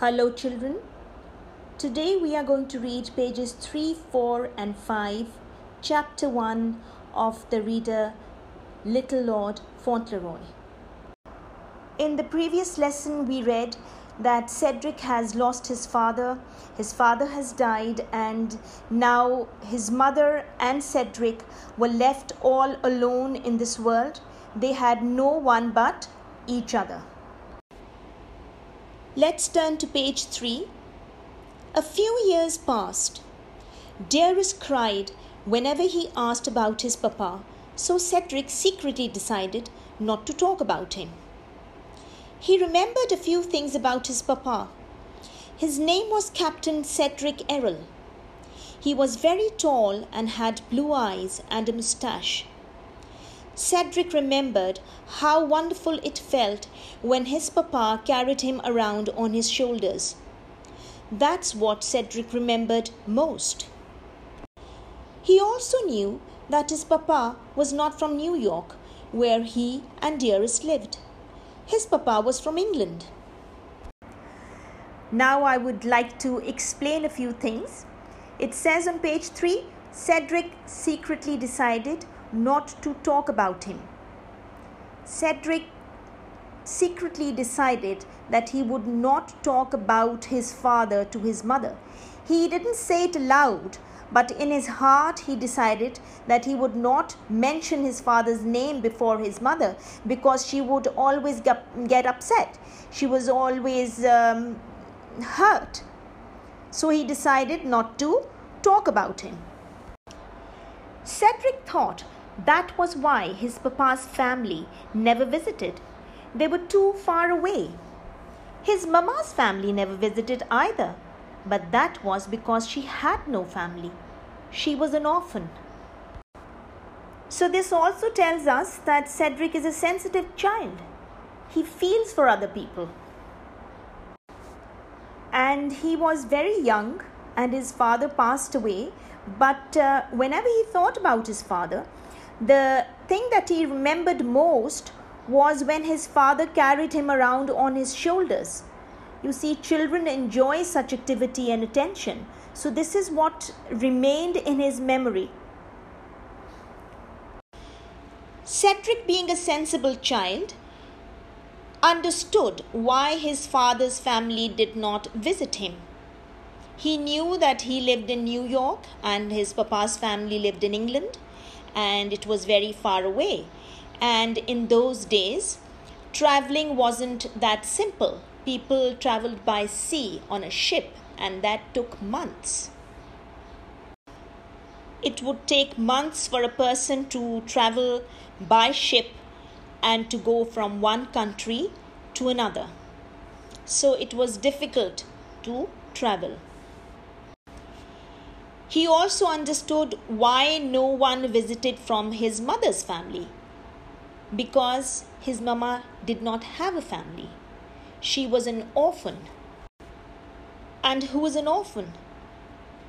Hello, children. Today we are going to read pages 3, 4, and 5, chapter 1 of the reader Little Lord Fauntleroy. In the previous lesson, we read that Cedric has lost his father, his father has died, and now his mother and Cedric were left all alone in this world. They had no one but each other. Let's turn to page 3. A few years passed. Dearest cried whenever he asked about his papa, so Cedric secretly decided not to talk about him. He remembered a few things about his papa. His name was Captain Cedric Errol. He was very tall and had blue eyes and a moustache. Cedric remembered how wonderful it felt when his papa carried him around on his shoulders. That's what Cedric remembered most. He also knew that his papa was not from New York, where he and Dearest lived. His papa was from England. Now I would like to explain a few things. It says on page 3 Cedric secretly decided not to talk about him. Cedric secretly decided that he would not talk about his father to his mother. He didn't say it aloud, but in his heart he decided that he would not mention his father's name before his mother because she would always get, upset. She was always um, hurt. So he decided not to talk about him. Cedric thought that was why his papa's family never visited. They were too far away. His mamma's family never visited either, but that was because she had no family. She was an orphan. So, this also tells us that Cedric is a sensitive child. He feels for other people. And he was very young, and his father passed away. But uh, whenever he thought about his father, the thing that he remembered most was when his father carried him around on his shoulders. You see, children enjoy such activity and attention. So, this is what remained in his memory. Cedric, being a sensible child, understood why his father's family did not visit him. He knew that he lived in New York and his papa's family lived in England and it was very far away. And in those days, traveling wasn't that simple. People traveled by sea on a ship, and that took months. It would take months for a person to travel by ship and to go from one country to another. So it was difficult to travel. He also understood why no one visited from his mother's family. Because his mama did not have a family. She was an orphan. And who is an orphan?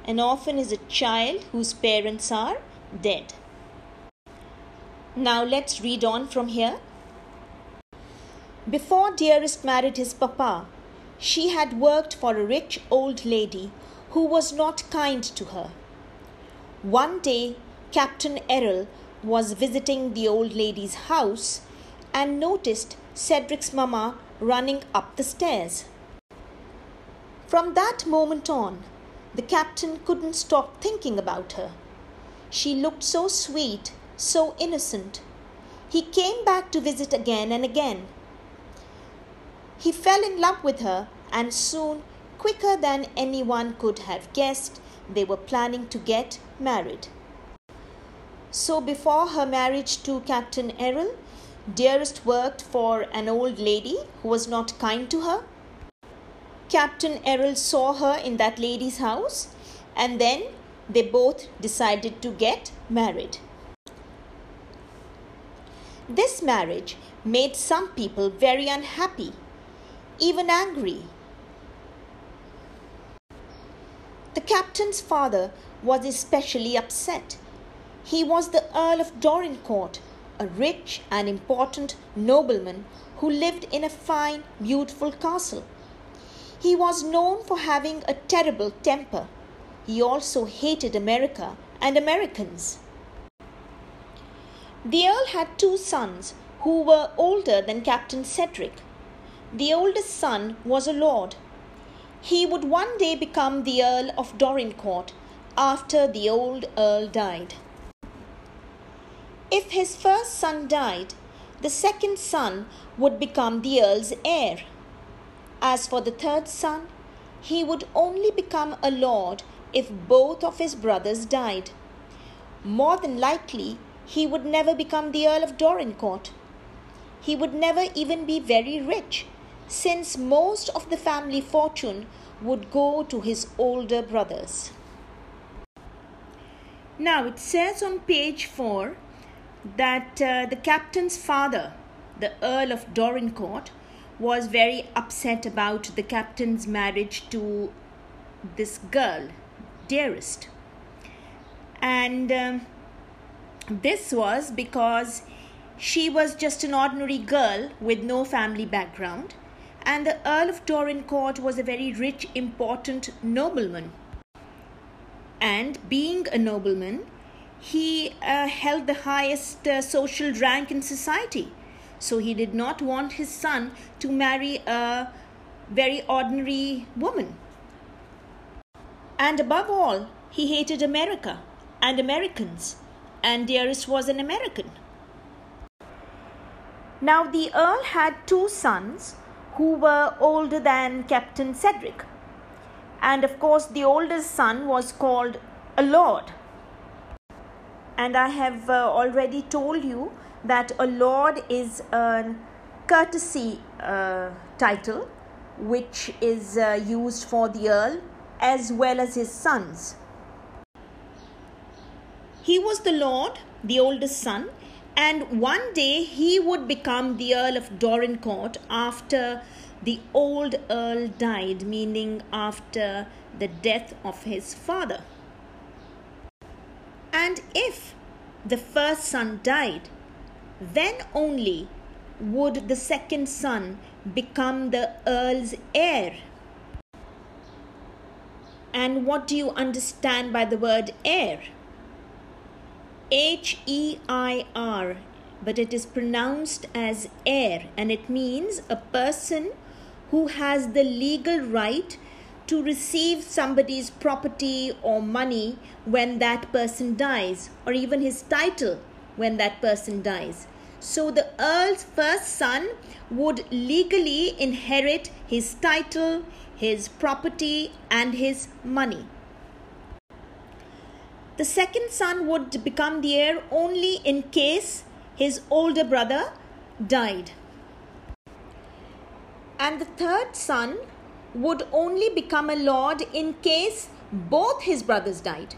An orphan is a child whose parents are dead. Now let's read on from here. Before Dearest married his papa, she had worked for a rich old lady who was not kind to her. One day, Captain Errol was visiting the old lady's house and noticed Cedric's mamma running up the stairs. From that moment on, the captain couldn't stop thinking about her. She looked so sweet, so innocent. He came back to visit again and again. He fell in love with her and soon quicker than anyone could have guessed, they were planning to get married. So, before her marriage to Captain Errol, Dearest worked for an old lady who was not kind to her. Captain Errol saw her in that lady's house, and then they both decided to get married. This marriage made some people very unhappy, even angry. The captain's father was especially upset. He was the Earl of Dorincourt, a rich and important nobleman who lived in a fine, beautiful castle. He was known for having a terrible temper. He also hated America and Americans. The Earl had two sons who were older than Captain Cedric. The oldest son was a lord. He would one day become the Earl of Dorincourt after the old Earl died. If his first son died, the second son would become the Earl's heir. As for the third son, he would only become a lord if both of his brothers died. More than likely, he would never become the Earl of Dorincourt. He would never even be very rich, since most of the family fortune would go to his older brothers. Now it says on page 4 that uh, the captain's father, the Earl of Dorincourt, was very upset about the captain's marriage to this girl, Dearest. And um, this was because she was just an ordinary girl with no family background, and the Earl of Dorincourt was a very rich, important nobleman. And being a nobleman, he uh, held the highest uh, social rank in society. So he did not want his son to marry a very ordinary woman. And above all, he hated America and Americans, and Dearest was an American. Now, the Earl had two sons who were older than Captain Cedric. And of course, the oldest son was called a lord. And I have uh, already told you that a lord is a courtesy uh, title which is uh, used for the earl as well as his sons. He was the lord, the oldest son, and one day he would become the Earl of Dorincourt after the old Earl died, meaning after the death of his father. And if the first son died, then only would the second son become the Earl's heir. And what do you understand by the word heir? H E I R, but it is pronounced as heir, and it means a person who has the legal right to receive somebody's property or money when that person dies, or even his title when that person dies. So the Earl's first son would legally inherit his title, his property, and his money. The second son would become the heir only in case his older brother died. And the third son would only become a lord in case both his brothers died.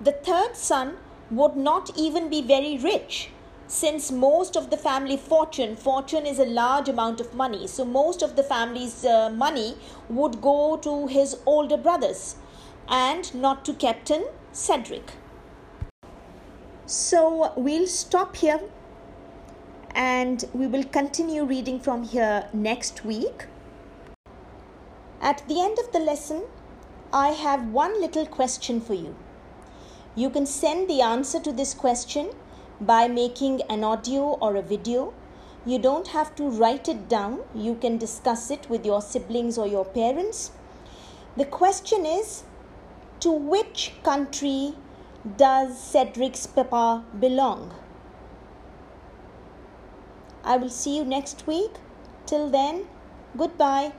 The third son would not even be very rich since most of the family fortune fortune is a large amount of money. So most of the family's uh, money would go to his older brothers and not to captain cedric. So we'll stop here and we will continue reading from here next week. At the end of the lesson i have one little question for you. You can send the answer to this question by making an audio or a video. You don't have to write it down, you can discuss it with your siblings or your parents. The question is To which country does Cedric's papa belong? I will see you next week. Till then, goodbye.